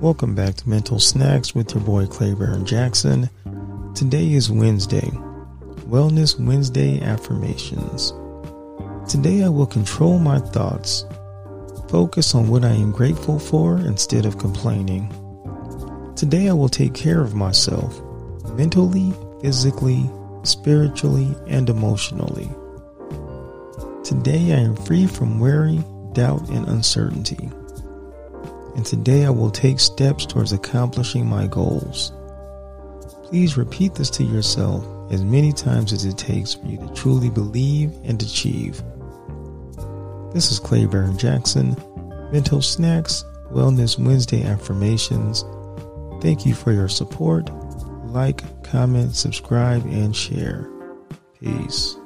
Welcome back to Mental Snacks with your boy Clayburn Jackson. Today is Wednesday, Wellness Wednesday Affirmations. Today I will control my thoughts, focus on what I am grateful for instead of complaining. Today I will take care of myself mentally, physically, spiritually, and emotionally. Today I am free from worry, doubt, and uncertainty. And today I will take steps towards accomplishing my goals. Please repeat this to yourself as many times as it takes for you to truly believe and achieve. This is Clayburn Jackson, Mental Snacks, Wellness Wednesday Affirmations. Thank you for your support. Like, comment, subscribe, and share. Peace.